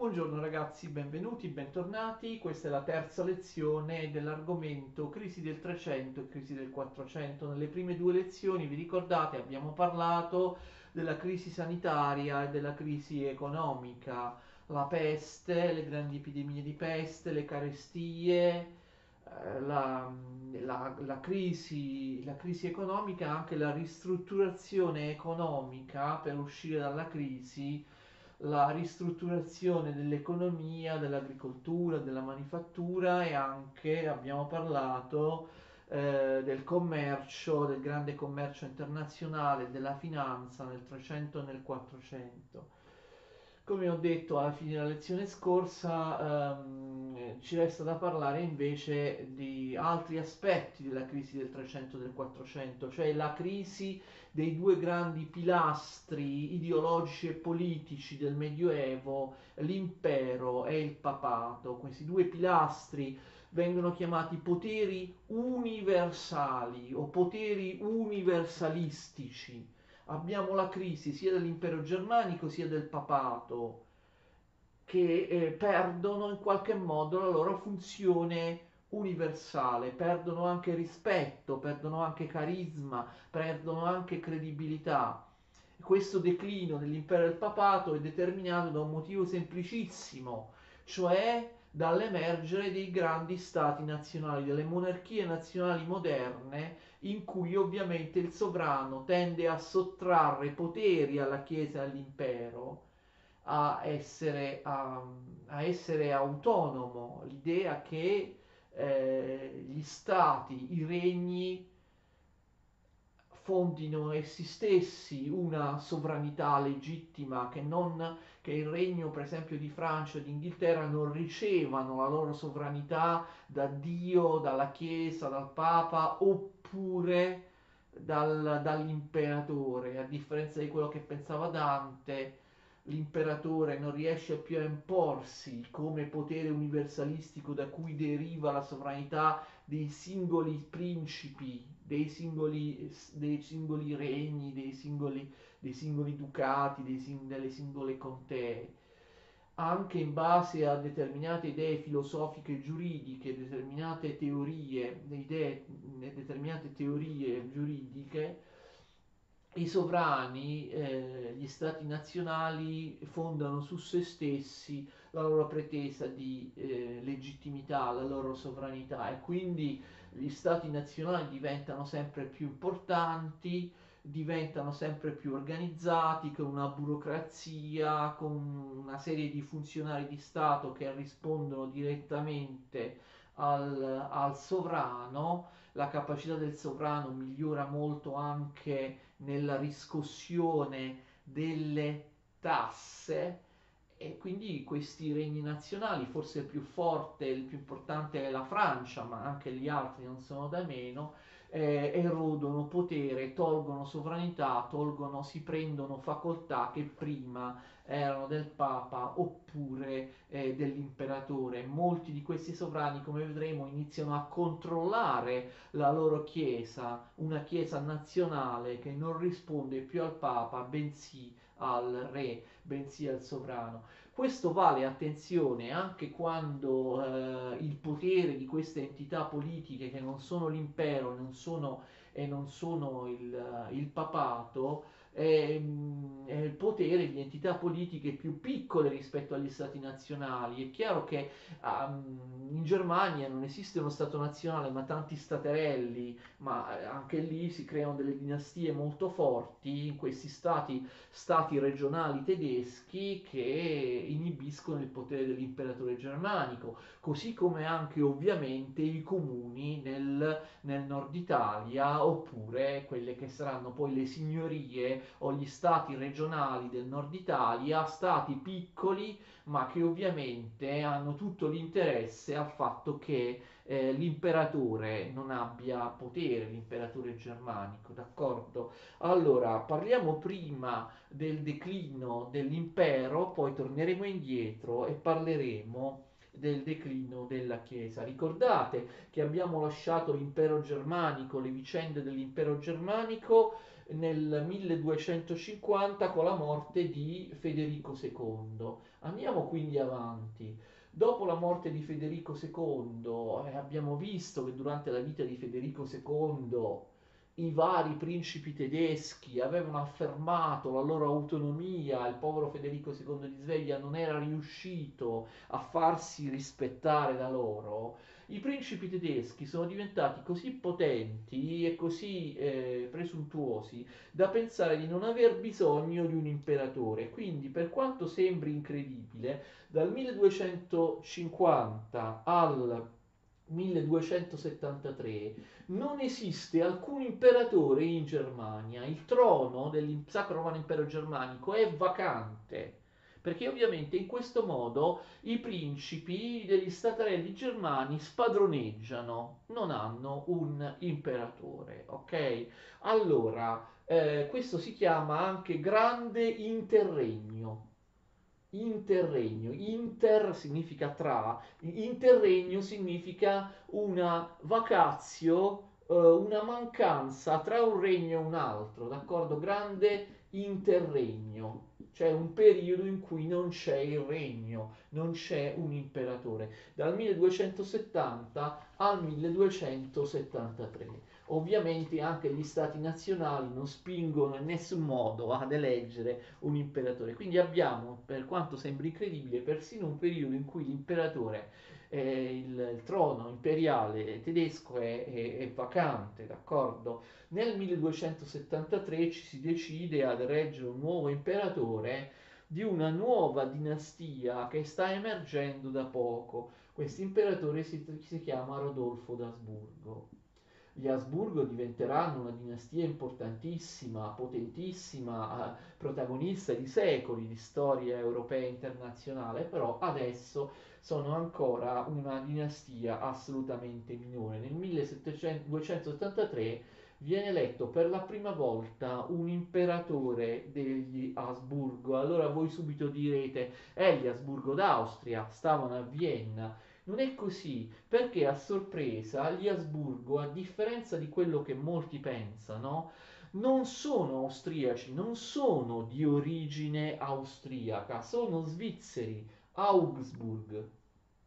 Buongiorno ragazzi, benvenuti, bentornati. Questa è la terza lezione dell'argomento crisi del 300 e crisi del 400. Nelle prime due lezioni, vi ricordate, abbiamo parlato della crisi sanitaria e della crisi economica, la peste, le grandi epidemie di peste, le carestie, eh, la, la, la, crisi, la crisi economica, anche la ristrutturazione economica per uscire dalla crisi la ristrutturazione dell'economia, dell'agricoltura, della manifattura e anche abbiamo parlato eh, del commercio, del grande commercio internazionale, della finanza nel 300 e nel 400. Come ho detto alla fine della lezione scorsa, ehm, ci resta da parlare invece di altri aspetti della crisi del 300 e del 400, cioè la crisi dei due grandi pilastri ideologici e politici del Medioevo, l'impero e il papato. Questi due pilastri vengono chiamati poteri universali o poteri universalistici. Abbiamo la crisi sia dell'impero germanico sia del papato che eh, perdono in qualche modo la loro funzione universale, perdono anche rispetto, perdono anche carisma, perdono anche credibilità. Questo declino dell'impero del papato è determinato da un motivo semplicissimo, cioè dall'emergere dei grandi stati nazionali, delle monarchie nazionali moderne, in cui ovviamente il sovrano tende a sottrarre poteri alla Chiesa e all'impero, a essere, a, a essere autonomo, l'idea che eh, gli stati, i regni fondino essi stessi una sovranità legittima, che, non, che il regno per esempio di Francia e d'Inghilterra non ricevano la loro sovranità da Dio, dalla Chiesa, dal Papa oppure dal, dall'imperatore, a differenza di quello che pensava Dante l'imperatore non riesce più a imporsi come potere universalistico da cui deriva la sovranità dei singoli principi, dei singoli, dei singoli regni, dei singoli, dei singoli ducati, dei, delle singole contee, anche in base a determinate idee filosofiche e giuridiche, determinate teorie, idee, determinate teorie giuridiche, i sovrani, eh, gli stati nazionali fondano su se stessi la loro pretesa di eh, legittimità, la loro sovranità e quindi gli stati nazionali diventano sempre più importanti, diventano sempre più organizzati con una burocrazia, con una serie di funzionari di Stato che rispondono direttamente al, al sovrano, la capacità del sovrano migliora molto anche nella riscossione delle tasse e quindi questi regni nazionali, forse il più forte, il più importante è la Francia, ma anche gli altri non sono da meno, eh, erodono potere, tolgono sovranità, tolgono, si prendono facoltà che prima erano del Papa oppure eh, dell'imperatore. Molti di questi sovrani, come vedremo, iniziano a controllare la loro chiesa, una chiesa nazionale che non risponde più al Papa, bensì al re, bensì al sovrano. Questo vale, attenzione, anche quando eh, il potere di queste entità politiche che non sono l'impero non sono, e non sono il, il papato, è, il potere di entità politiche più piccole rispetto agli stati nazionali. È chiaro che um, in Germania non esiste uno stato nazionale, ma tanti staterelli, ma eh, anche lì si creano delle dinastie molto forti in questi stati, stati regionali tedeschi che inibiscono il potere dell'imperatore germanico, così come anche ovviamente i comuni nel, nel nord Italia oppure quelle che saranno poi le signorie o gli stati regionali del nord Italia, stati piccoli ma che ovviamente hanno tutto l'interesse al fatto che eh, l'imperatore non abbia potere, l'imperatore germanico, d'accordo? Allora, parliamo prima del declino dell'impero, poi torneremo indietro e parleremo del declino della Chiesa. Ricordate che abbiamo lasciato l'impero germanico, le vicende dell'impero germanico nel 1250 con la morte di Federico II. Andiamo quindi avanti. Dopo la morte di Federico II, eh, abbiamo visto che durante la vita di Federico II i vari principi tedeschi avevano affermato la loro autonomia, il povero Federico II di Sveglia non era riuscito a farsi rispettare da loro, i principi tedeschi sono diventati così potenti e così eh, presuntuosi da pensare di non aver bisogno di un imperatore. Quindi, per quanto sembri incredibile, dal 1250 al 1273 non esiste alcun imperatore in Germania, il trono del Sacro Romano Impero Germanico è vacante perché ovviamente in questo modo i principi degli statarelli germani spadroneggiano, non hanno un imperatore, ok? Allora, eh, questo si chiama anche grande interregno. Interregno, inter significa tra, interregno significa una vacazio, eh, una mancanza tra un regno e un altro, d'accordo? Grande interregno c'è un periodo in cui non c'è il regno, non c'è un imperatore, dal 1270 al 1273. Ovviamente anche gli stati nazionali non spingono in nessun modo ad eleggere un imperatore, quindi abbiamo, per quanto sembri incredibile, persino un periodo in cui l'imperatore eh, il, il, trono imperiale tedesco è, è, è, vacante, d'accordo? Nel 1273 ci si decide ad eleggere un nuovo imperatore di una nuova dinastia che sta emergendo da poco. Questo imperatore si, si chiama Rodolfo d'Asburgo. Gli Asburgo diventeranno una dinastia importantissima, potentissima, eh, protagonista di secoli di storia europea e internazionale, però adesso sono ancora una dinastia assolutamente minore. Nel 1273 viene eletto per la prima volta un imperatore degli Asburgo. Allora voi subito direte, eh, gli Asburgo d'Austria stavano a Vienna. Non è così, perché a sorpresa gli Asburgo, a differenza di quello che molti pensano, non sono austriaci, non sono di origine austriaca, sono svizzeri Augsburg.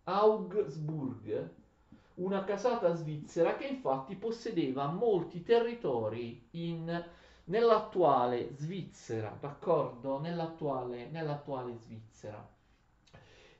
Augsburg, una casata svizzera che infatti possedeva molti territori in, nell'attuale Svizzera, d'accordo? Nell'attuale, nell'attuale Svizzera.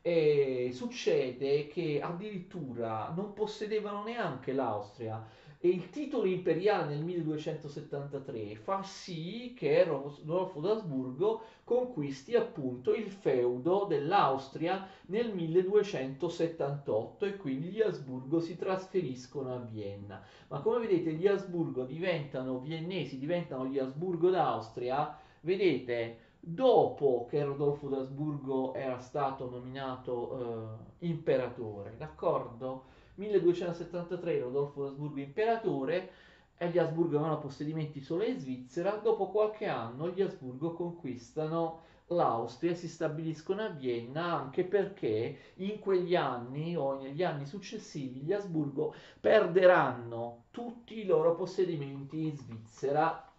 E succede che addirittura non possedevano neanche l'Austria, e il titolo imperiale nel 1273 fa sì che Rodolfo d'Asburgo conquisti appunto il feudo dell'Austria nel 1278 e quindi gli Asburgo si trasferiscono a Vienna. Ma come vedete gli Asburgo diventano viennesi, diventano gli Asburgo d'Austria, vedete, dopo che Rodolfo d'Asburgo era stato nominato eh, imperatore, d'accordo? 1273 Rodolfo d'Asburgo imperatore e gli Asburgo avevano possedimenti solo in Svizzera, dopo qualche anno gli Asburgo conquistano l'Austria e si stabiliscono a Vienna anche perché in quegli anni o negli anni successivi gli Asburgo perderanno tutti i loro possedimenti in Svizzera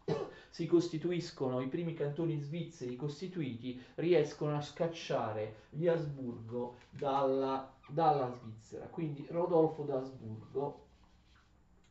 si costituiscono i primi cantoni svizzeri costituiti riescono a scacciare gli Asburgo dalla dalla Svizzera. Quindi Rodolfo d'Asburgo,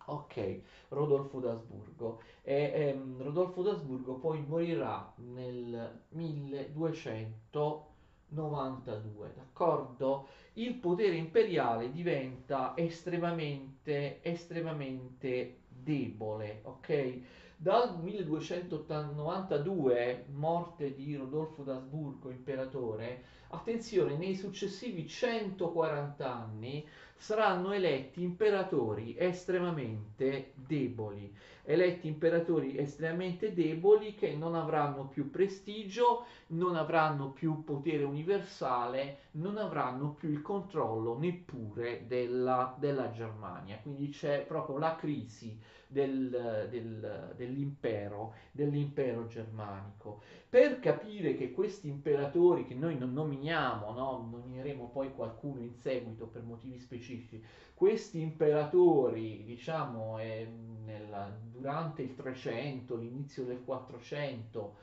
ok, Rodolfo d'Asburgo. E, ehm, Rodolfo d'Asburgo poi morirà nel 1292, d'accordo? Il potere imperiale diventa estremamente, estremamente debole, ok? Dal 1292, morte di Rodolfo d'Asburgo, imperatore, attenzione, nei successivi 140 anni saranno eletti imperatori estremamente deboli, eletti imperatori estremamente deboli che non avranno più prestigio, non avranno più potere universale, non avranno più il controllo neppure della, della Germania. Quindi c'è proprio la crisi del, del, dell'impero, dell'impero germanico. Per capire che questi imperatori, che noi non nominiamo, no? nomineremo poi qualcuno in seguito per motivi specifici, questi imperatori, diciamo, eh, nella, durante il 300, l'inizio del 400,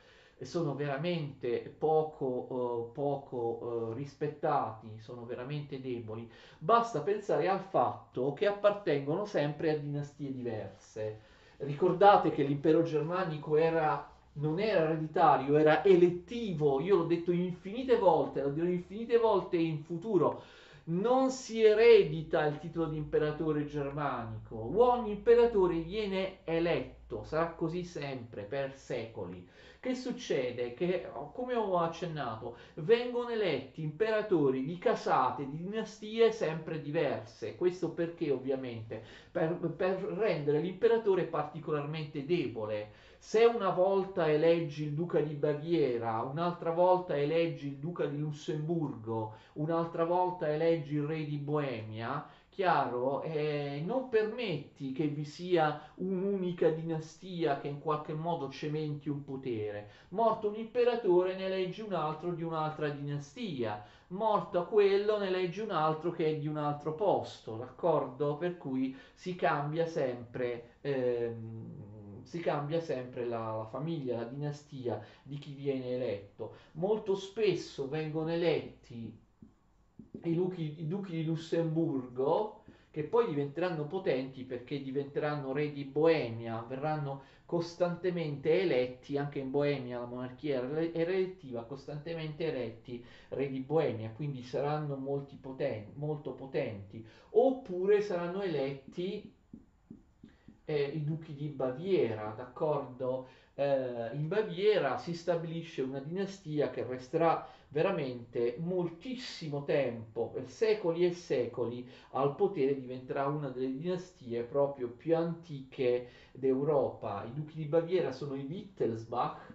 sono veramente poco, uh, poco uh, rispettati, sono veramente deboli, basta pensare al fatto che appartengono sempre a dinastie diverse. Ricordate che l'impero germanico era, non era ereditario, era elettivo, io l'ho detto infinite volte, lo dirò infinite volte in futuro, non si eredita il titolo di imperatore germanico, ogni imperatore viene eletto, sarà così sempre, per secoli. Che succede? Che, come ho accennato, vengono eletti imperatori di casate, di dinastie sempre diverse. Questo perché, ovviamente, per, per rendere l'imperatore particolarmente debole. Se una volta eleggi il duca di Baviera, un'altra volta eleggi il duca di Lussemburgo, un'altra volta eleggi il re di Boemia, chiaro, eh, non permetti che vi sia un'unica dinastia che in qualche modo cementi un potere. Morto un imperatore ne leggi un altro di un'altra dinastia, morto quello ne leggi un altro che è di un altro posto, d'accordo? Per cui si cambia sempre. Ehm, si cambia sempre la, la, famiglia, la dinastia di chi viene eletto. Molto spesso vengono eletti i duchi, i duchi di Lussemburgo, che poi diventeranno potenti perché diventeranno re di Boemia, verranno costantemente eletti, anche in Boemia la monarchia era elettiva, costantemente eletti re di Boemia, quindi saranno potenti, molto potenti, oppure saranno eletti eh, i duchi di Baviera, d'accordo? Eh, in Baviera si stabilisce una dinastia che resterà veramente moltissimo tempo, secoli e secoli, al potere, diventerà una delle dinastie proprio più antiche d'Europa. I duchi di Baviera sono i Wittelsbach,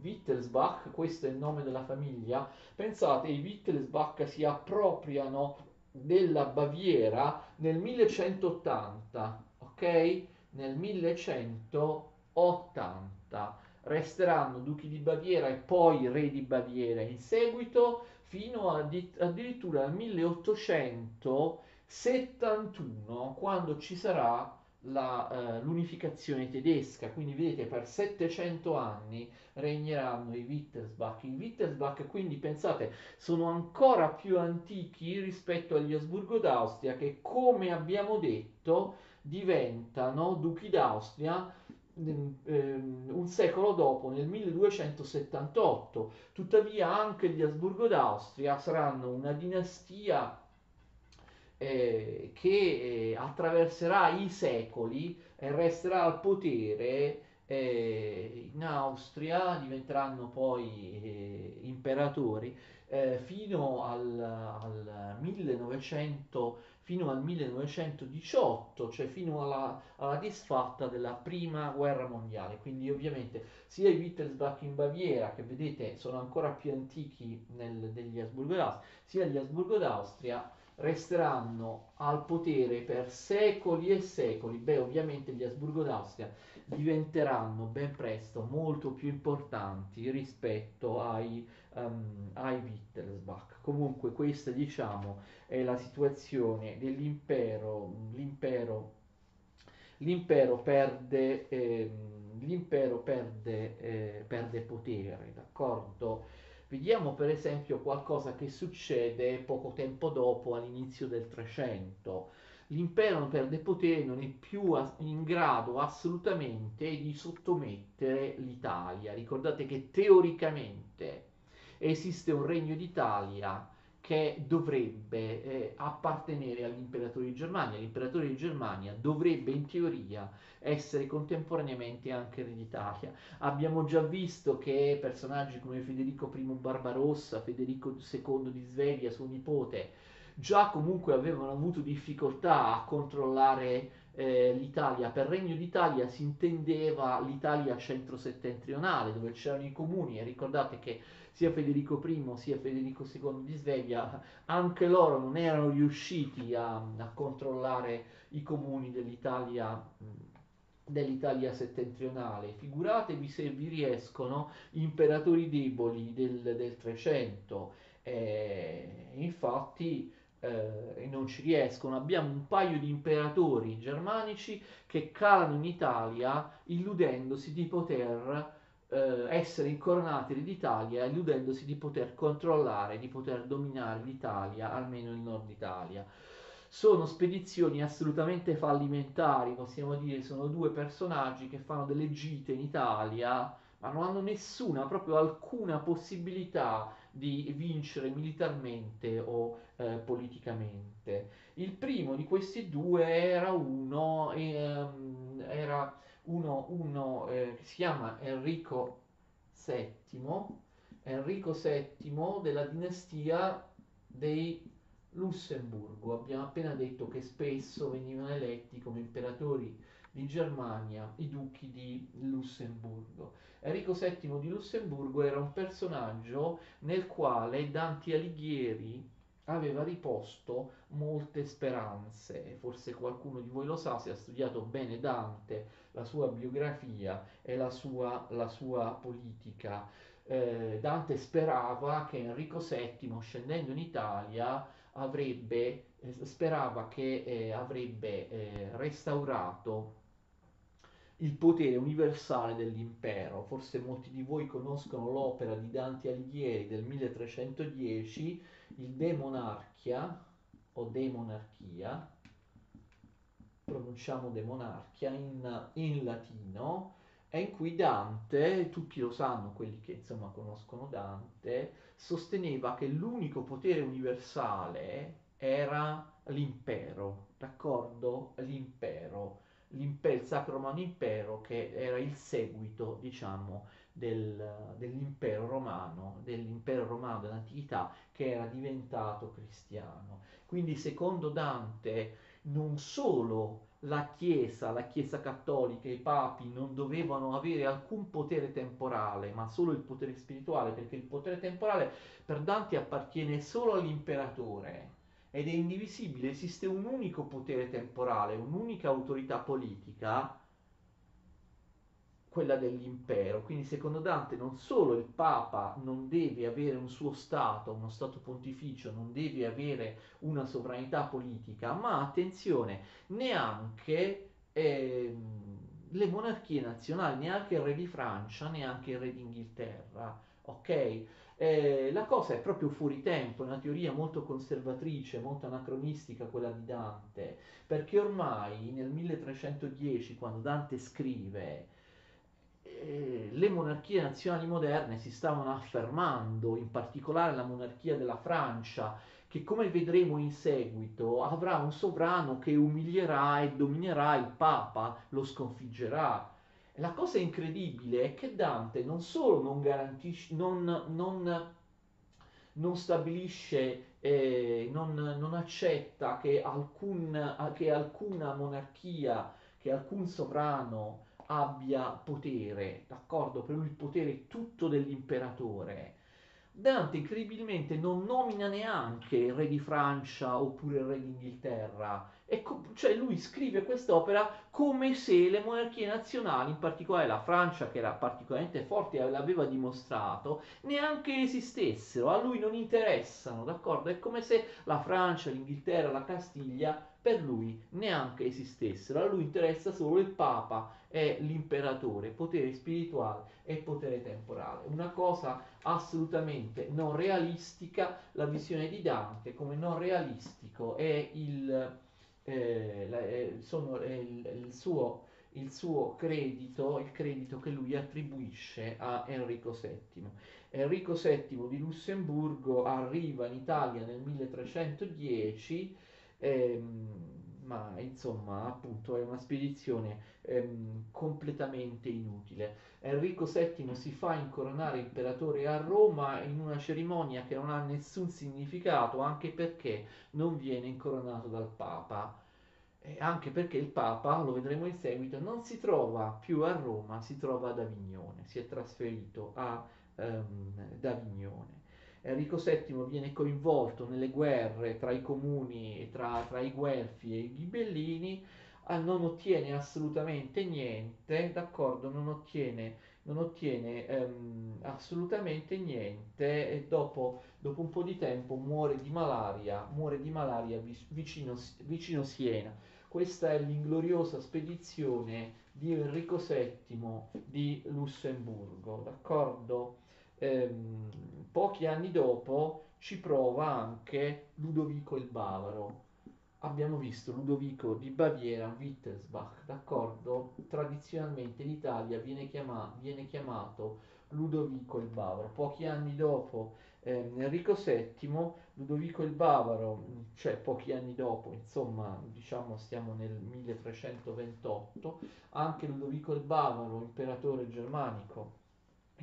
Wittelsbach, questo è il nome della famiglia, pensate, i Wittelsbach si appropriano della Baviera nel 1180, ok? Nel 1180 resteranno duchi di Baviera e poi re di Baviera. In seguito fino a di, addirittura al 1871 quando ci sarà la, uh, l'unificazione tedesca. Quindi vedete per 700 anni regneranno i Wittelsbach. I Wittelsbach quindi pensate sono ancora più antichi rispetto agli Asburgo d'Austria che come abbiamo detto diventano duchi d'Austria Ehm, un secolo dopo, nel 1278. Tuttavia anche gli Asburgo d'Austria saranno una dinastia eh, che eh, attraverserà i secoli e resterà al potere eh, in Austria, diventeranno poi imperatori eh, fino al, al 1900 fino al 1918, cioè fino alla, alla, disfatta della prima guerra mondiale. Quindi ovviamente sia i Wittelsbach in Baviera, che vedete sono ancora più antichi nel, degli Asburgo d'Austria, sia gli Asburgo d'Austria resteranno al potere per secoli e secoli. Beh, ovviamente gli Asburgo d'Austria diventeranno ben presto molto più importanti rispetto ai, um, ai Wittelsbach. Comunque questa diciamo è la situazione dell'impero, l'impero, l'impero perde, eh, l'impero perde, eh, perde potere, d'accordo? Vediamo per esempio qualcosa che succede poco tempo dopo, all'inizio del 300. L'impero perde potere, non è più in grado assolutamente di sottomettere l'Italia. Ricordate che teoricamente esiste un regno d'Italia che dovrebbe eh, appartenere all'imperatore di Germania. L'imperatore di Germania dovrebbe in teoria essere contemporaneamente anche re d'Italia. Abbiamo già visto che personaggi come Federico I Barbarossa, Federico II di Svevia, suo nipote, già comunque avevano avuto difficoltà a controllare eh, l'Italia. Per Regno d'Italia si intendeva l'Italia centro-settentrionale, dove c'erano i comuni e ricordate che sia Federico I sia Federico II di Svevia, anche loro non erano riusciti a, a controllare i comuni dell'Italia dell'Italia settentrionale. Figuratevi se vi riescono imperatori deboli del, del 300. Eh, infatti eh, non ci riescono. Abbiamo un paio di imperatori germanici che calano in Italia illudendosi di poter eh, essere incoronati d'Italia, illudendosi di poter controllare, di poter dominare l'Italia, almeno il nord Italia. Sono spedizioni assolutamente fallimentari, possiamo dire, sono due personaggi che fanno delle gite in Italia, ma non hanno nessuna, proprio alcuna possibilità di vincere militarmente o eh, politicamente. Il primo di questi due era uno, ehm, era uno, uno eh, che si chiama Enrico VII, Enrico VII della dinastia dei Lussemburgo. Abbiamo appena detto che spesso venivano eletti come imperatori di Germania i duchi di Lussemburgo. Enrico VII di Lussemburgo era un personaggio nel quale Dante Alighieri aveva riposto molte speranze. Forse qualcuno di voi lo sa se ha studiato bene Dante, la sua biografia e la sua, la sua politica. Eh, Dante sperava che Enrico VII, scendendo in Italia, avrebbe, eh, sperava che eh, avrebbe eh, restaurato il potere universale dell'impero. Forse molti di voi conoscono l'opera di Dante Alighieri del 1310, il De Monarchia o De Monarchia, pronunciamo De Monarchia in, in latino, e in cui Dante, tutti lo sanno, quelli che insomma conoscono Dante, sosteneva che l'unico potere universale era l'impero, d'accordo? L'impero, il Sacro Romano Impero che era il seguito, diciamo, del, dell'impero romano, dell'impero romano dell'antichità che era diventato cristiano. Quindi secondo Dante non solo la Chiesa, la Chiesa cattolica, i papi non dovevano avere alcun potere temporale, ma solo il potere spirituale, perché il potere temporale per Dante appartiene solo all'imperatore ed è indivisibile, esiste un unico potere temporale, un'unica autorità politica, quella dell'impero. Quindi secondo Dante non solo il Papa non deve avere un suo Stato, uno Stato pontificio, non deve avere una sovranità politica, ma attenzione, neanche eh, le monarchie nazionali, neanche il re di Francia, neanche il re d'Inghilterra. Ok? Eh, la cosa è proprio fuori tempo, è una teoria molto conservatrice, molto anacronistica quella di Dante, perché ormai nel 1310, quando Dante scrive, eh, le monarchie nazionali moderne si stavano affermando, in particolare la monarchia della Francia, che come vedremo in seguito avrà un sovrano che umilierà e dominerà il Papa, lo sconfiggerà la cosa incredibile è che Dante non solo non garantisce, non, non, non stabilisce, eh, non, non, accetta che, alcun, che alcuna monarchia, che alcun sovrano abbia potere, d'accordo? Per lui il potere è tutto dell'imperatore. Dante incredibilmente non nomina neanche il re di Francia oppure il re d'Inghilterra, Co- cioè lui scrive quest'opera come se le monarchie nazionali, in particolare la Francia che era particolarmente forte e l'aveva dimostrato, neanche esistessero, a lui non interessano, d'accordo? È come se la Francia, l'Inghilterra, la Castiglia per lui neanche esistessero, a lui interessa solo il Papa e l'imperatore, potere spirituale e potere temporale. Una cosa assolutamente non realistica, la visione di Dante come non realistico è il eh, eh, sono, il, il, suo, il, suo, credito, il credito che lui attribuisce a Enrico VII. Enrico VII di Lussemburgo arriva in Italia nel 1310, ehm, ma insomma appunto è una spedizione ehm, completamente inutile. Enrico VII si fa incoronare imperatore a Roma in una cerimonia che non ha nessun significato, anche perché non viene incoronato dal Papa. E anche perché il Papa, lo vedremo in seguito, non si trova più a Roma, si trova ad Avignone, si è trasferito a ehm, d'Avignone. Enrico VII viene coinvolto nelle guerre tra i comuni, tra, tra i Guelfi e i Ghibellini, ah, non ottiene assolutamente niente, d'accordo, non ottiene, non ottiene ehm, assolutamente niente e dopo, dopo, un po' di tempo muore di malaria, muore di malaria vicino, vicino Siena. Questa è l'ingloriosa spedizione di Enrico VII di Lussemburgo, d'accordo? Ehm, pochi anni dopo ci prova anche Ludovico il Bavaro. Abbiamo visto Ludovico di Baviera, Wittelsbach, d'accordo? Tradizionalmente in Italia viene, chiama, viene chiamato Ludovico il Bavaro. Pochi anni dopo eh, Enrico VII, Ludovico il Bavaro, cioè pochi anni dopo, insomma, diciamo stiamo nel 1328, anche Ludovico il Bavaro, imperatore germanico,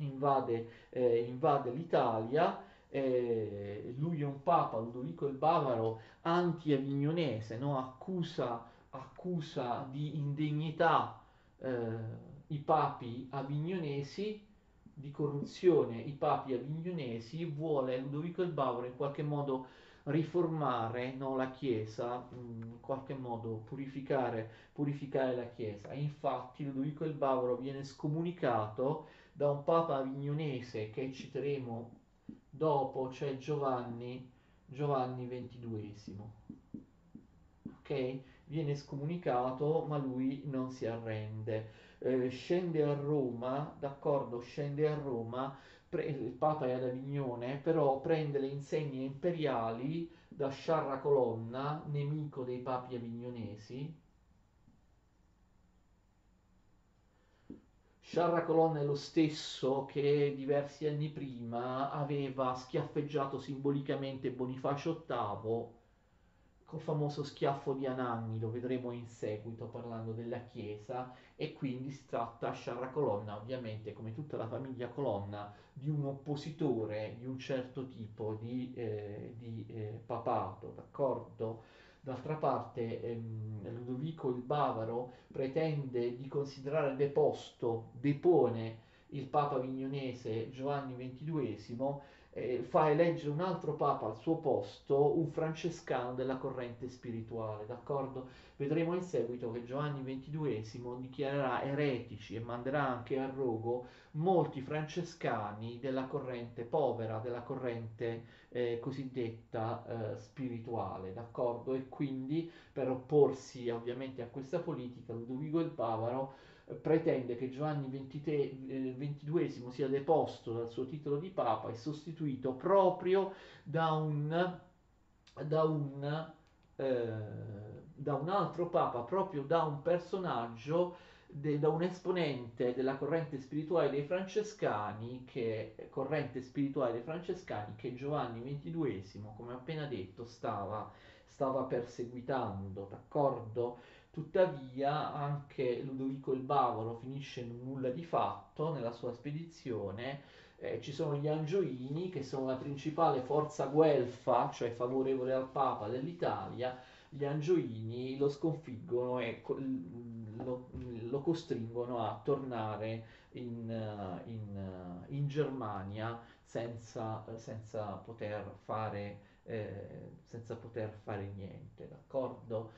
invade, eh, invade l'Italia. Eh, lui è un papa, Ludovico il Bavaro, anti-avignonese, no? accusa, accusa di indegnità eh, i papi avignonesi di corruzione i papi avignonesi, vuole Ludovico il Bavaro in qualche modo riformare no, la Chiesa, in qualche modo purificare, purificare la Chiesa. Infatti Ludovico il Bavaro viene scomunicato da un papa avignonese che citeremo dopo, cioè Giovanni, Giovanni XXII. Ok? Viene scomunicato, ma lui non si arrende eh, scende a Roma, d'accordo, scende a Roma, pre- il Papa è ad Avignone, però prende le insegne imperiali da Sciarra Colonna, nemico dei papi avignonesi. Sciarra Colonna è lo stesso che diversi anni prima aveva schiaffeggiato simbolicamente Bonifacio VIII col famoso schiaffo di Anagni, lo vedremo in seguito parlando della Chiesa, e quindi si tratta, Sciarra Colonna, ovviamente come tutta la famiglia Colonna, di un oppositore di un certo tipo di, eh, di eh, papato, d'accordo? D'altra parte ehm, Ludovico il Bavaro pretende di considerare deposto, depone il Papa Avignonese Giovanni XXII eh, fa eleggere un altro papa al suo posto, un francescano della corrente spirituale, d'accordo? Vedremo in seguito che Giovanni XXII dichiarerà eretici e manderà anche a rogo molti francescani della corrente povera, della corrente eh, cosiddetta eh, spirituale, d'accordo? E quindi per opporsi ovviamente a questa politica Ludovico il Bavaro pretende che Giovanni XXII eh, sia deposto dal suo titolo di papa e sostituito proprio da un, da un, eh, da un altro papa, proprio da un personaggio, da un esponente della corrente spirituale dei francescani, che corrente spirituale dei francescani che Giovanni XXII, come appena detto, stava, stava perseguitando, d'accordo? Tuttavia anche Ludovico il Bavaro finisce in nulla di fatto nella sua spedizione. Eh, ci sono gli Angioini che sono la principale forza guelfa, cioè favorevole al Papa dell'Italia. Gli Angioini lo sconfiggono e lo, lo costringono a tornare in, in, in Germania senza, senza, poter fare, eh, senza poter fare niente, d'accordo?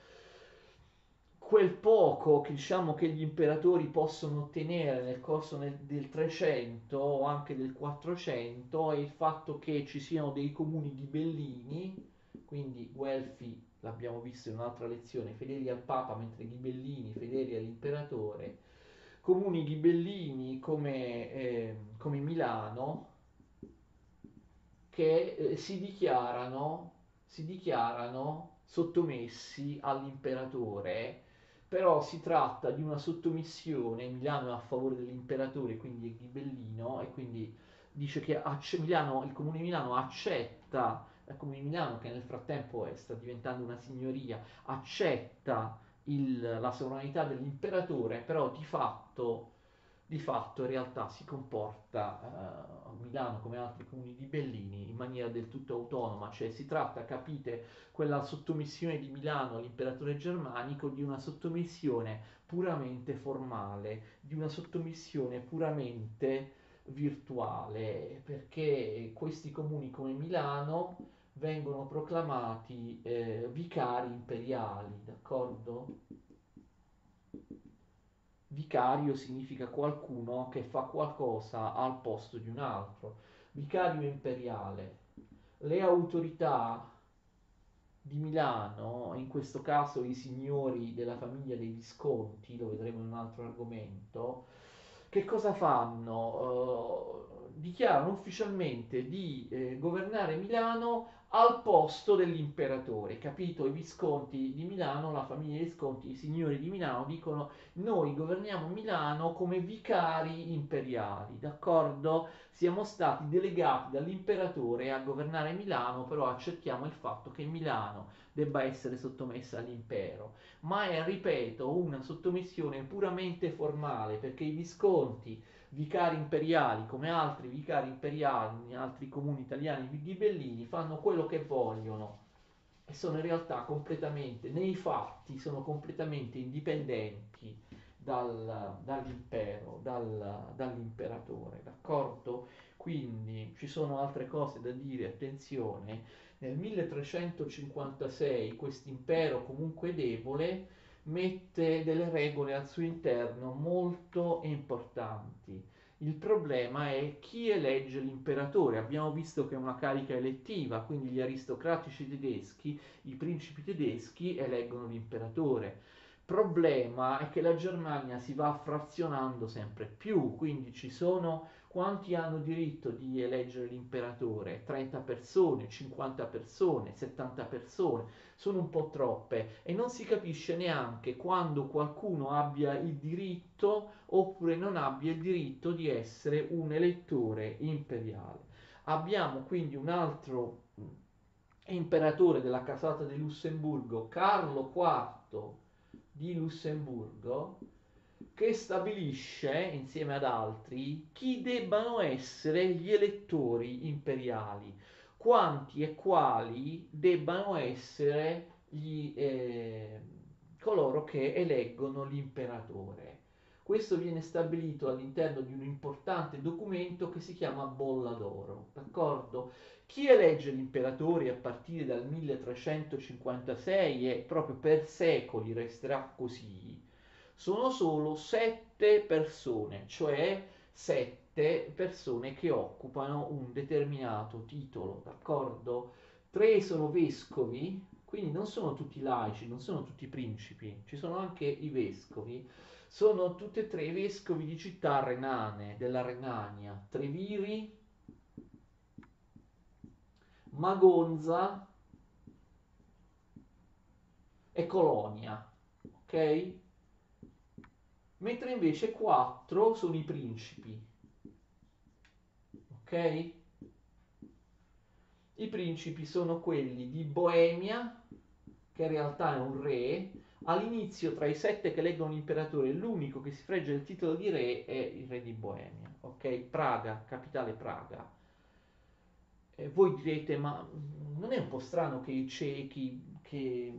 Quel poco che diciamo che gli imperatori possono ottenere nel corso nel, del 300 o anche del 400 è il fatto che ci siano dei comuni ghibellini, quindi Guelfi l'abbiamo visto in un'altra lezione, fedeli al Papa mentre ghibellini fedeli all'imperatore, comuni ghibellini come, eh, come Milano che eh, si dichiarano, si dichiarano sottomessi all'imperatore però si tratta di una sottomissione, Milano è a favore dell'imperatore, quindi è ghibellino, e quindi dice che acc- Milano, il comune di Milano accetta, il comune di Milano che nel frattempo è, sta diventando una signoria, accetta il, la sovranità dell'imperatore, però di fatto di fatto in realtà si comporta a Milano come altri comuni di Bellini in maniera del tutto autonoma, cioè si tratta, capite, quella sottomissione di Milano all'imperatore germanico di una sottomissione puramente formale, di una sottomissione puramente virtuale perché questi comuni come Milano vengono proclamati eh, vicari imperiali, d'accordo? Vicario significa qualcuno che fa qualcosa al posto di un altro. Vicario imperiale. Le autorità di Milano, in questo caso i signori della famiglia dei Visconti, lo vedremo in un altro argomento, che cosa fanno? Uh, dichiarano ufficialmente di eh, governare Milano al posto dell'imperatore, capito? I Visconti di Milano, la famiglia Visconti, i signori di Milano dicono noi governiamo Milano come vicari imperiali, d'accordo? Siamo stati delegati dall'imperatore a governare Milano, però accettiamo il fatto che Milano debba essere sottomessa all'impero, ma è, ripeto, una sottomissione puramente formale, perché i Visconti vicari imperiali come altri vicari imperiali in altri comuni italiani ghibellini fanno quello che vogliono e sono in realtà completamente, nei fatti, sono completamente indipendenti dal, dall'impero, dal, dall'imperatore, d'accordo? Quindi ci sono altre cose da dire, attenzione, nel 1356 questo impero comunque debole mette delle regole al suo interno molto importanti. Il problema è chi elegge l'imperatore. Abbiamo visto che è una carica elettiva, quindi gli aristocratici tedeschi, i principi tedeschi eleggono l'imperatore problema è che la Germania si va frazionando sempre più, quindi ci sono quanti hanno diritto di eleggere l'imperatore? 30 persone, 50 persone, 70 persone, sono un po' troppe e non si capisce neanche quando qualcuno abbia il diritto oppure non abbia il diritto di essere un elettore imperiale. Abbiamo quindi un altro imperatore della casata di Lussemburgo, Carlo IV, di Lussemburgo che stabilisce insieme ad altri chi debbano essere gli elettori imperiali, quanti e quali debbano essere gli, eh, coloro che eleggono l'imperatore. Questo viene stabilito all'interno di un importante documento che si chiama Bolla d'Oro, d'accordo? Chi elegge l'imperatore a partire dal 1356 e proprio per secoli resterà così, sono solo sette persone, cioè sette persone che occupano un determinato titolo, d'accordo? Tre sono vescovi, quindi non sono tutti laici, non sono tutti principi, ci sono anche i vescovi. Sono tutti e tre vescovi di città renane, della Renania, Treviri, Magonza e Colonia, ok? Mentre invece quattro sono i principi, ok? I principi sono quelli di Boemia, che in realtà è un re. All'inizio, tra i sette che leggono l'imperatore, l'unico che si fregge del titolo di re è il re di Boemia, ok? Praga, capitale Praga eh, voi direte, ma non è un po' strano che i cechi che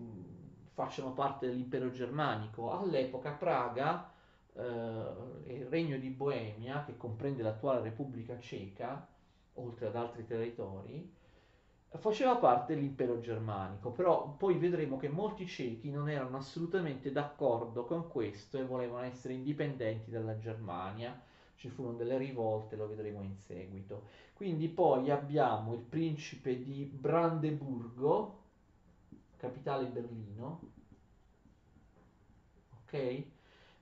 facciano parte dell'impero germanico? All'epoca Praga, il regno di Boemia, che comprende l'attuale Repubblica Ceca, oltre ad altri territori, faceva parte dell'impero germanico, però poi vedremo che molti cechi non erano assolutamente d'accordo con questo e volevano essere indipendenti dalla Germania ci furono delle rivolte, lo vedremo in seguito. Quindi poi abbiamo il principe di Brandeburgo, capitale Berlino, ok?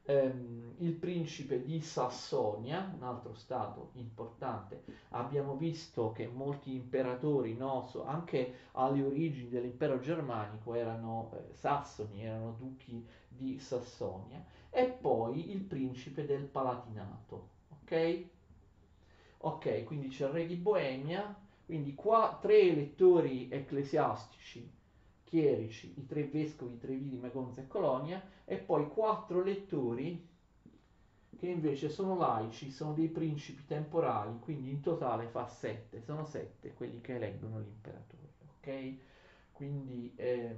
Um, il principe di Sassonia, un altro stato importante. Abbiamo visto che molti imperatori, no, anche alle origini dell'impero germanico, erano eh, sassoni, erano duchi di Sassonia. E poi il principe del Palatinato, ok? Ok, quindi c'è il re di Boemia, quindi qua tre elettori ecclesiastici, chierici, i tre vescovi, i tre vidi, Magonza e Colonia, e poi quattro elettori che invece sono laici, sono dei principi temporali, quindi in totale fa sette, sono sette quelli che eleggono l'imperatore, ok? Quindi ehm,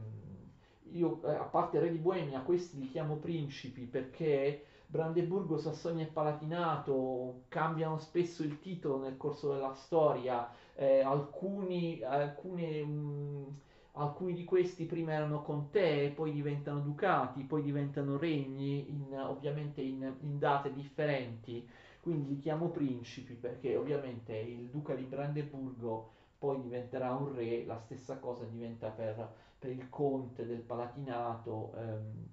io, eh, a parte re di Boemia, questi li chiamo principi perché Brandeburgo, Sassonia e Palatinato cambiano spesso il titolo nel corso della storia, eh, alcuni, alcune, mh, alcuni di questi prima erano contee, poi diventano ducati, poi diventano regni, in, ovviamente in, in date differenti, quindi li chiamo principi perché ovviamente il duca di Brandeburgo poi diventerà un re, la stessa cosa diventa per, per il conte del Palatinato. Ehm,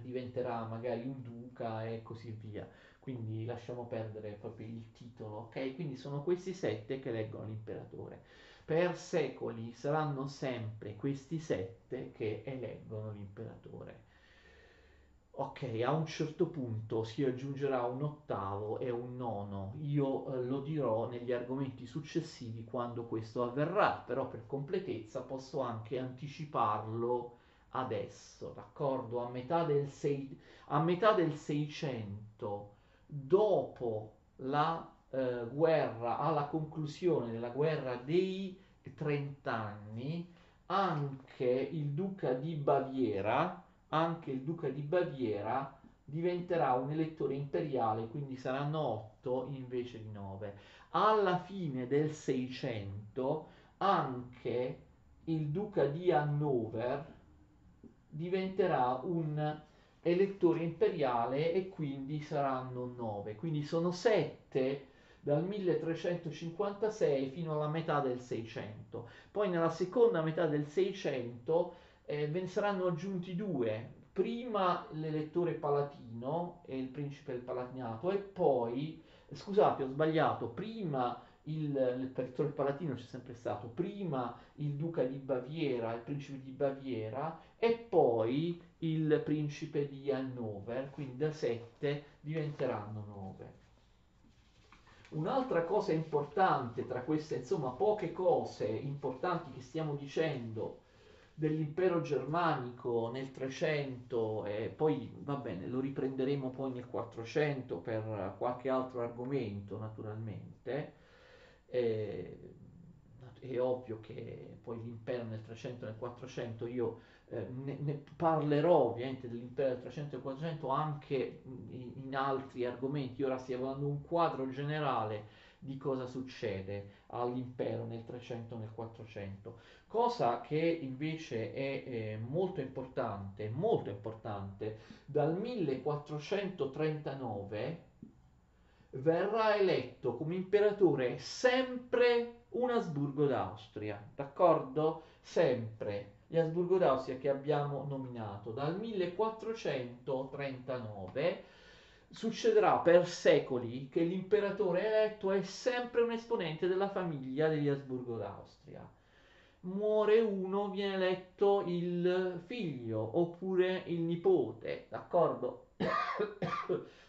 diventerà magari un duca e così via. Quindi lasciamo perdere proprio il titolo, ok? Quindi sono questi sette che leggono l'imperatore. Per secoli saranno sempre questi sette che eleggono l'imperatore. Ok, a un certo punto si aggiungerà un ottavo e un nono. Io eh, lo dirò negli argomenti successivi quando questo avverrà, però per completezza posso anche anticiparlo adesso, d'accordo? A metà del, sei, a metà del 600, dopo la eh, guerra, alla conclusione della guerra dei 30 anni, anche il duca di Baviera, anche il duca di Baviera diventerà un elettore imperiale, quindi saranno 8 invece di 9. Alla fine del 600 anche il duca di Hannover diventerà un elettore imperiale e quindi saranno nove. Quindi sono sette dal 1356 fino alla metà del 600. Poi nella seconda metà del 600 eh, ve ne saranno aggiunti due. Prima l'elettore palatino e il principe del palatinato e poi, scusate ho sbagliato, prima il, territorio palatino c'è sempre stato, prima il duca di Baviera, il principe di Baviera e poi il principe di Hannover, quindi da 7 diventeranno 9. Un'altra cosa importante tra queste, insomma, poche cose importanti che stiamo dicendo dell'impero germanico nel 300 e poi va bene, lo riprenderemo poi nel 400 per qualche altro argomento naturalmente eh, è ovvio che poi l'impero nel 300 e nel 400 io eh, ne, ne, parlerò ovviamente dell'impero del 300 e 400 anche in, in, altri argomenti. Ora stiamo dando un quadro generale di cosa succede all'impero nel 300 e nel 400. Cosa che invece è eh, molto importante, molto importante, dal 1439 verrà eletto come imperatore sempre un Asburgo d'Austria, d'accordo? Sempre gli Asburgo d'Austria che abbiamo nominato dal 1439 succederà per secoli che l'imperatore eletto è sempre un esponente della famiglia degli Asburgo d'Austria. Muore uno, viene eletto il figlio oppure il nipote, d'accordo?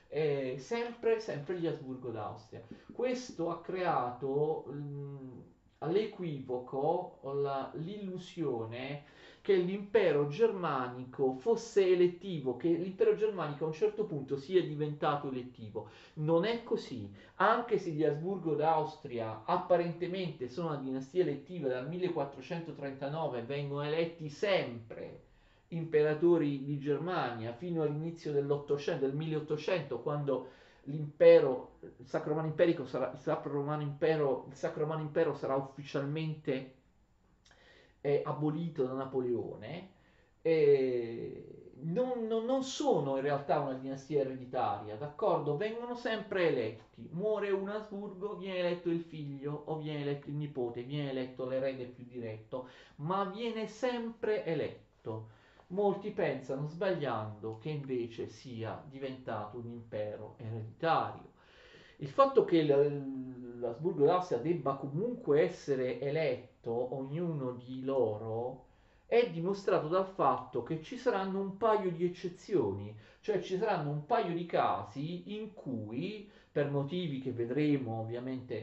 Eh, sempre, sempre gli Asburgo d'Austria. Questo ha creato mh, l'equivoco, la, l'illusione che l'impero germanico fosse elettivo, che l'impero germanico a un certo punto sia diventato elettivo. Non è così, anche se gli Asburgo d'Austria apparentemente sono una dinastia elettiva dal 1439 vengono eletti sempre imperatori di Germania fino all'inizio dell'Ottocento, del 1800, quando l'impero, il Sacro Romano Imperico sarà, il Sacro Romano Impero, Sacro Romano Impero sarà ufficialmente eh, abolito da Napoleone, eh, non, non, non, sono in realtà una dinastia ereditaria, d'accordo? Vengono sempre eletti. Muore un Asburgo, viene eletto il figlio o viene eletto il nipote, viene eletto l'erede più diretto, ma viene sempre eletto. Molti pensano, sbagliando, che invece sia diventato un impero ereditario. Il fatto che l'Asburgo d'Austria debba comunque essere eletto, ognuno di loro, è dimostrato dal fatto che ci saranno un paio di eccezioni, cioè ci saranno un paio di casi in cui, per motivi che vedremo ovviamente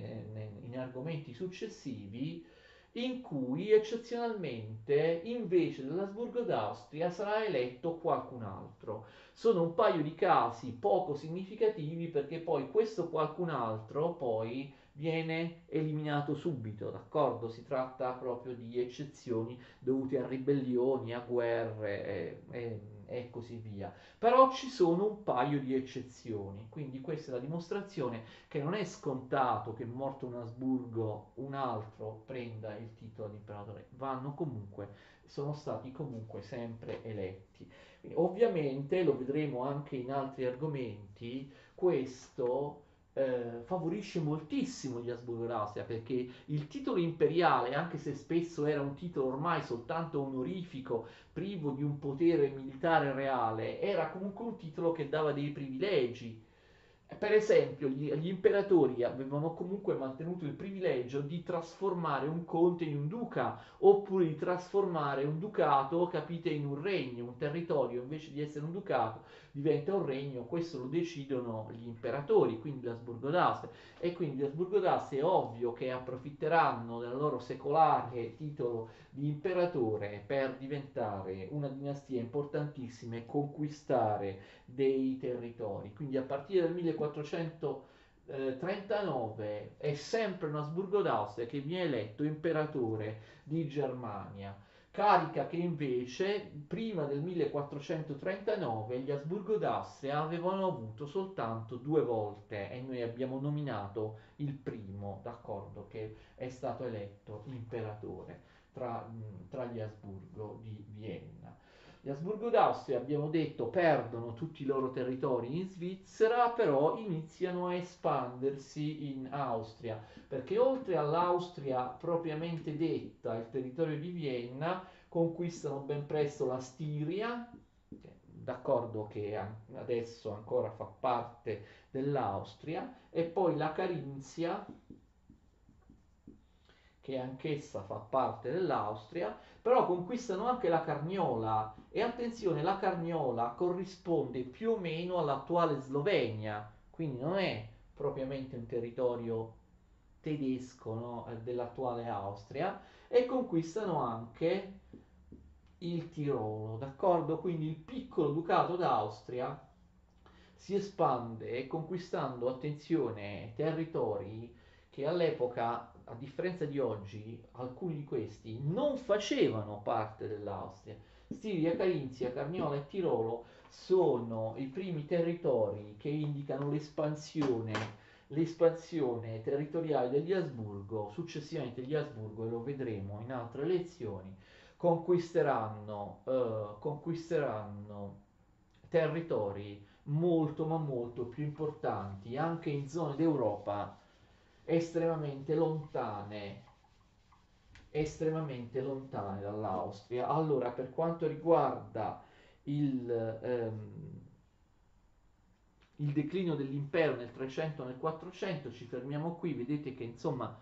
in argomenti successivi, in cui eccezionalmente invece dell'Asburgo d'Austria sarà eletto qualcun altro. Sono un paio di casi poco significativi perché poi questo qualcun altro poi viene eliminato subito, d'accordo? Si tratta proprio di eccezioni dovute a ribellioni, a guerre e, e, e, così via. Però ci sono un paio di eccezioni, quindi questa è la dimostrazione che non è scontato che morto un Asburgo un altro prenda il titolo di imperatore, vanno comunque, sono stati comunque sempre eletti. Ovviamente, lo vedremo anche in altri argomenti, questo eh, favorisce moltissimo gli Asburgo-Austria perché il titolo imperiale, anche se spesso era un titolo ormai soltanto onorifico, privo di un potere militare reale, era comunque un titolo che dava dei privilegi. Per esempio, gli, gli, imperatori avevano comunque mantenuto il privilegio di trasformare un conte in un duca, oppure di trasformare un ducato, capite, in un regno, un territorio, invece di essere un ducato, diventa un regno, questo lo decidono gli imperatori, quindi l'Asburgo d'Austria. E quindi l'Asburgo d'Austria è ovvio che approfitteranno del loro secolare titolo di imperatore per diventare una dinastia importantissima e conquistare dei territori. Quindi a partire dal 1439 è sempre un Asburgo d'Austria che viene eletto imperatore di Germania carica che invece prima del 1439 gli Asburgo d'Austria avevano avuto soltanto due volte e noi abbiamo nominato il primo, d'accordo, che è stato eletto imperatore tra, tra gli Asburgo di Vienna. Gli Asburgo d'Austria, abbiamo detto, perdono tutti i loro territori in Svizzera, però iniziano a espandersi in Austria, perché oltre all'Austria propriamente detta, il territorio di Vienna, conquistano ben presto la Stiria, d'accordo che adesso ancora fa parte dell'Austria, e poi la Carinzia, che anch'essa fa parte dell'Austria, però conquistano anche la Carniola e attenzione, la Carniola corrisponde più o meno all'attuale Slovenia, quindi non è propriamente un territorio tedesco no, dell'attuale Austria e conquistano anche il Tirolo, d'accordo? Quindi il piccolo ducato d'Austria si espande conquistando, attenzione, territori che all'epoca a differenza di oggi, alcuni di questi non facevano parte dell'Austria. Stiria, Carinzia, Carniola e Tirolo sono i primi territori che indicano l'espansione, l'espansione territoriale degli Asburgo. Successivamente gli Asburgo, e lo vedremo in altre lezioni, conquisteranno, eh, conquisteranno territori molto ma molto più importanti anche in zone d'Europa estremamente lontane estremamente lontane dall'Austria. Allora, per quanto riguarda il, ehm, il declino dell'impero nel 300 nel 400, ci fermiamo qui, vedete che insomma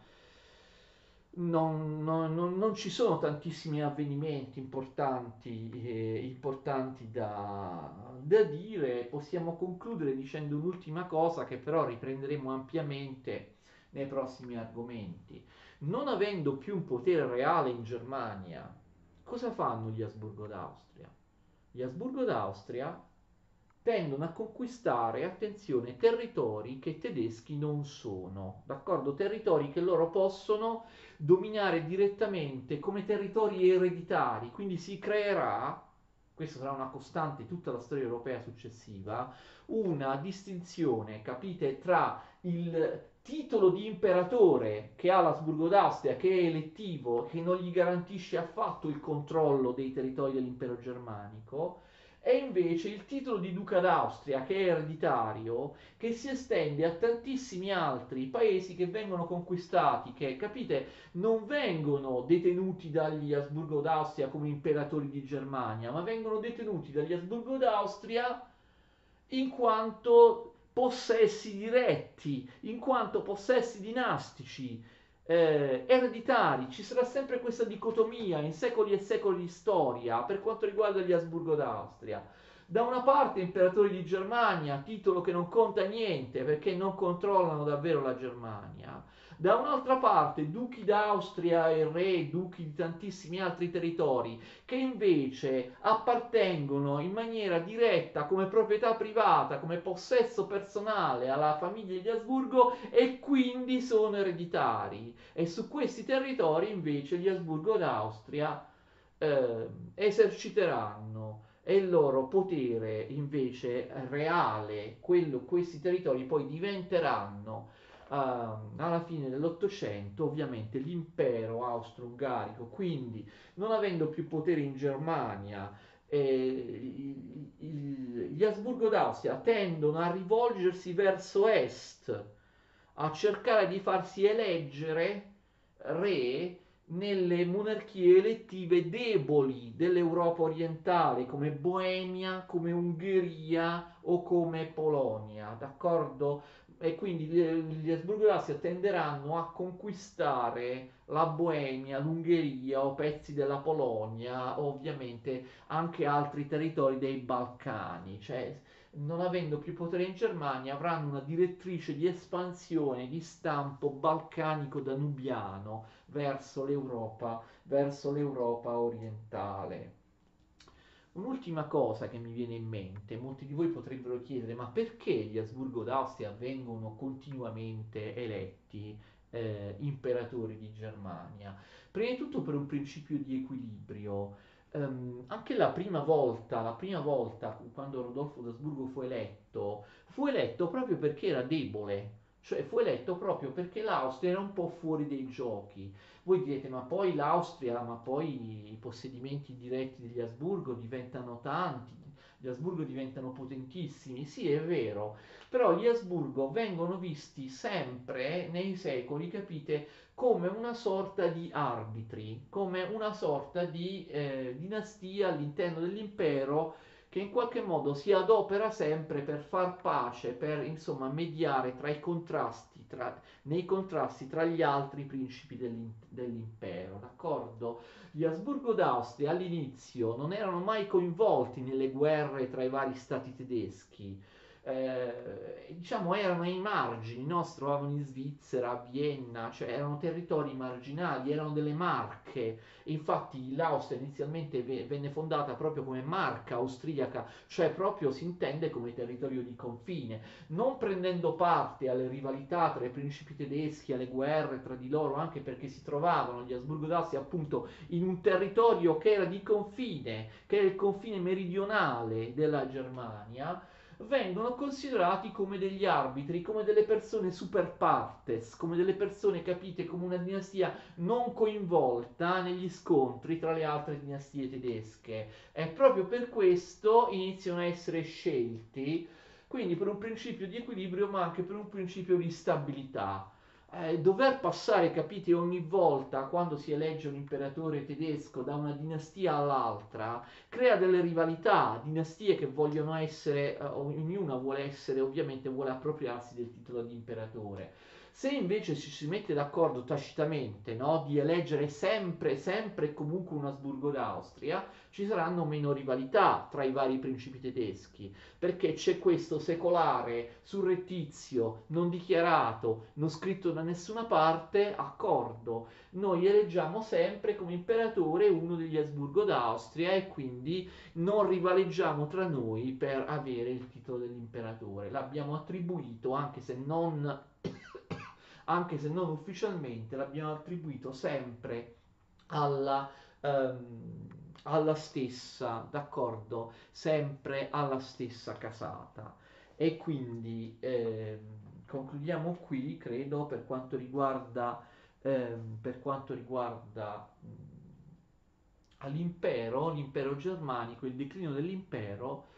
non, non, non, non ci sono tantissimi avvenimenti importanti, eh, importanti da, da dire, possiamo concludere dicendo un'ultima cosa che però riprenderemo ampiamente nei prossimi argomenti. Non avendo più un potere reale in Germania, cosa fanno gli Asburgo d'Austria? Gli Asburgo d'Austria tendono a conquistare, attenzione, territori che tedeschi non sono, d'accordo? Territori che loro possono dominare direttamente come territori ereditari, quindi si creerà, questa sarà una costante tutta la storia europea successiva, una distinzione, capite, tra il titolo di imperatore che ha l'Asburgo d'Austria, che è elettivo, che non gli garantisce affatto il controllo dei territori dell'impero germanico, e invece il titolo di duca d'Austria, che è ereditario, che si estende a tantissimi altri paesi che vengono conquistati, che capite, non vengono detenuti dagli Asburgo d'Austria come imperatori di Germania, ma vengono detenuti dagli Asburgo d'Austria in quanto possessi diretti, in quanto possessi dinastici, eh, ereditari. Ci sarà sempre questa dicotomia in secoli e secoli di storia per quanto riguarda gli Asburgo d'Austria. Da una parte imperatori di Germania, titolo che non conta niente perché non controllano davvero la Germania. Da un'altra parte, duchi d'Austria e re, duchi di tantissimi altri territori, che invece appartengono in maniera diretta come proprietà privata, come possesso personale alla famiglia di Asburgo e quindi sono ereditari. E su questi territori invece gli Asburgo d'Austria eh, eserciteranno e il loro potere invece reale, quello, questi territori poi diventeranno alla fine dell'Ottocento ovviamente l'impero austro-ungarico, quindi non avendo più potere in Germania, eh, gli Asburgo d'Austria tendono a rivolgersi verso est, a cercare di farsi eleggere re nelle monarchie elettive deboli dell'Europa orientale come Boemia, come Ungheria o come Polonia, d'accordo? E quindi gli Asburgo-Rassia tenderanno a conquistare la Boemia, l'Ungheria o pezzi della Polonia, ovviamente anche altri territori dei Balcani, cioè non avendo più potere in Germania avranno una direttrice di espansione di stampo balcanico-danubiano verso l'Europa, verso l'Europa orientale. Un'ultima cosa che mi viene in mente, molti di voi potrebbero chiedere, ma perché gli Asburgo d'Austria vengono continuamente eletti eh, imperatori di Germania? Prima di tutto per un principio di equilibrio. Um, anche la prima volta, la prima volta quando Rodolfo d'Asburgo fu eletto, fu eletto proprio perché era debole, cioè fu eletto proprio perché l'Austria era un po' fuori dei giochi. Voi direte, ma poi l'Austria, ma poi i possedimenti diretti degli Asburgo diventano tanti, gli Asburgo diventano potentissimi. Sì, è vero, però gli Asburgo vengono visti sempre nei secoli, capite, come una sorta di arbitri, come una sorta di eh, dinastia all'interno dell'impero che in qualche modo si adopera sempre per far pace, per insomma mediare tra i contrasti, tra, nei contrasti tra gli altri principi dell'impero, d'accordo? Gli Asburgo d'Austria all'inizio non erano mai coinvolti nelle guerre tra i vari stati tedeschi, eh, diciamo erano ai margini, no? si trovavano in Svizzera, a Vienna, cioè erano territori marginali, erano delle marche. Infatti l'Austria inizialmente venne fondata proprio come marca austriaca, cioè proprio si intende come territorio di confine, non prendendo parte alle rivalità tra i principi tedeschi, alle guerre tra di loro, anche perché si trovavano gli Asburgo d'Austria appunto in un territorio che era di confine, che era il confine meridionale della Germania vengono considerati come degli arbitri, come delle persone super partes, come delle persone capite come una dinastia non coinvolta negli scontri tra le altre dinastie tedesche. E proprio per questo iniziano a essere scelti, quindi per un principio di equilibrio, ma anche per un principio di stabilità eh, dover passare, capite, ogni volta quando si elegge un imperatore tedesco da una dinastia all'altra, crea delle rivalità, dinastie che vogliono essere, eh, ognuna vuole essere, ovviamente vuole appropriarsi del titolo di imperatore. Se invece ci si mette d'accordo tacitamente no, di eleggere sempre, sempre e comunque un Asburgo d'Austria, ci saranno meno rivalità tra i vari principi tedeschi, perché c'è questo secolare, surrettizio, non dichiarato, non scritto da nessuna parte, accordo. Noi eleggiamo sempre come imperatore uno degli Asburgo d'Austria e quindi non rivaleggiamo tra noi per avere il titolo dell'imperatore. L'abbiamo attribuito, anche se non anche se non ufficialmente, l'abbiamo attribuito sempre alla, um, alla stessa, d'accordo? Sempre alla stessa casata. E quindi eh, concludiamo qui, credo, per quanto riguarda, eh, per quanto riguarda mh, l'impero, l'impero germanico, il declino dell'impero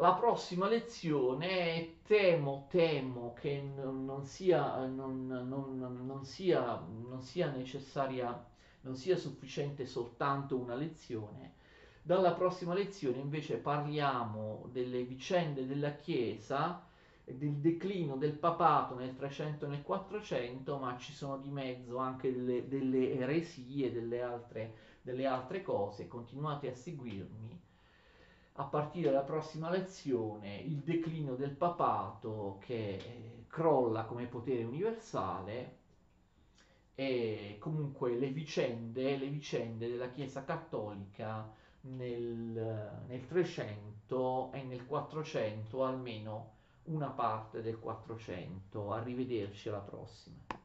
la prossima lezione temo, temo che non, non, sia, non, non, non, sia, non sia necessaria, non sia sufficiente soltanto una lezione. Dalla prossima lezione invece parliamo delle vicende della Chiesa, del declino del papato nel 300 e nel 400, ma ci sono di mezzo anche delle, delle eresie, delle altre, delle altre cose. Continuate a seguirmi a partire dalla prossima lezione il declino del papato che eh, crolla come potere universale e comunque le vicende, le vicende della Chiesa Cattolica nel, nel 300 e nel 400, almeno una parte del 400. Arrivederci alla prossima.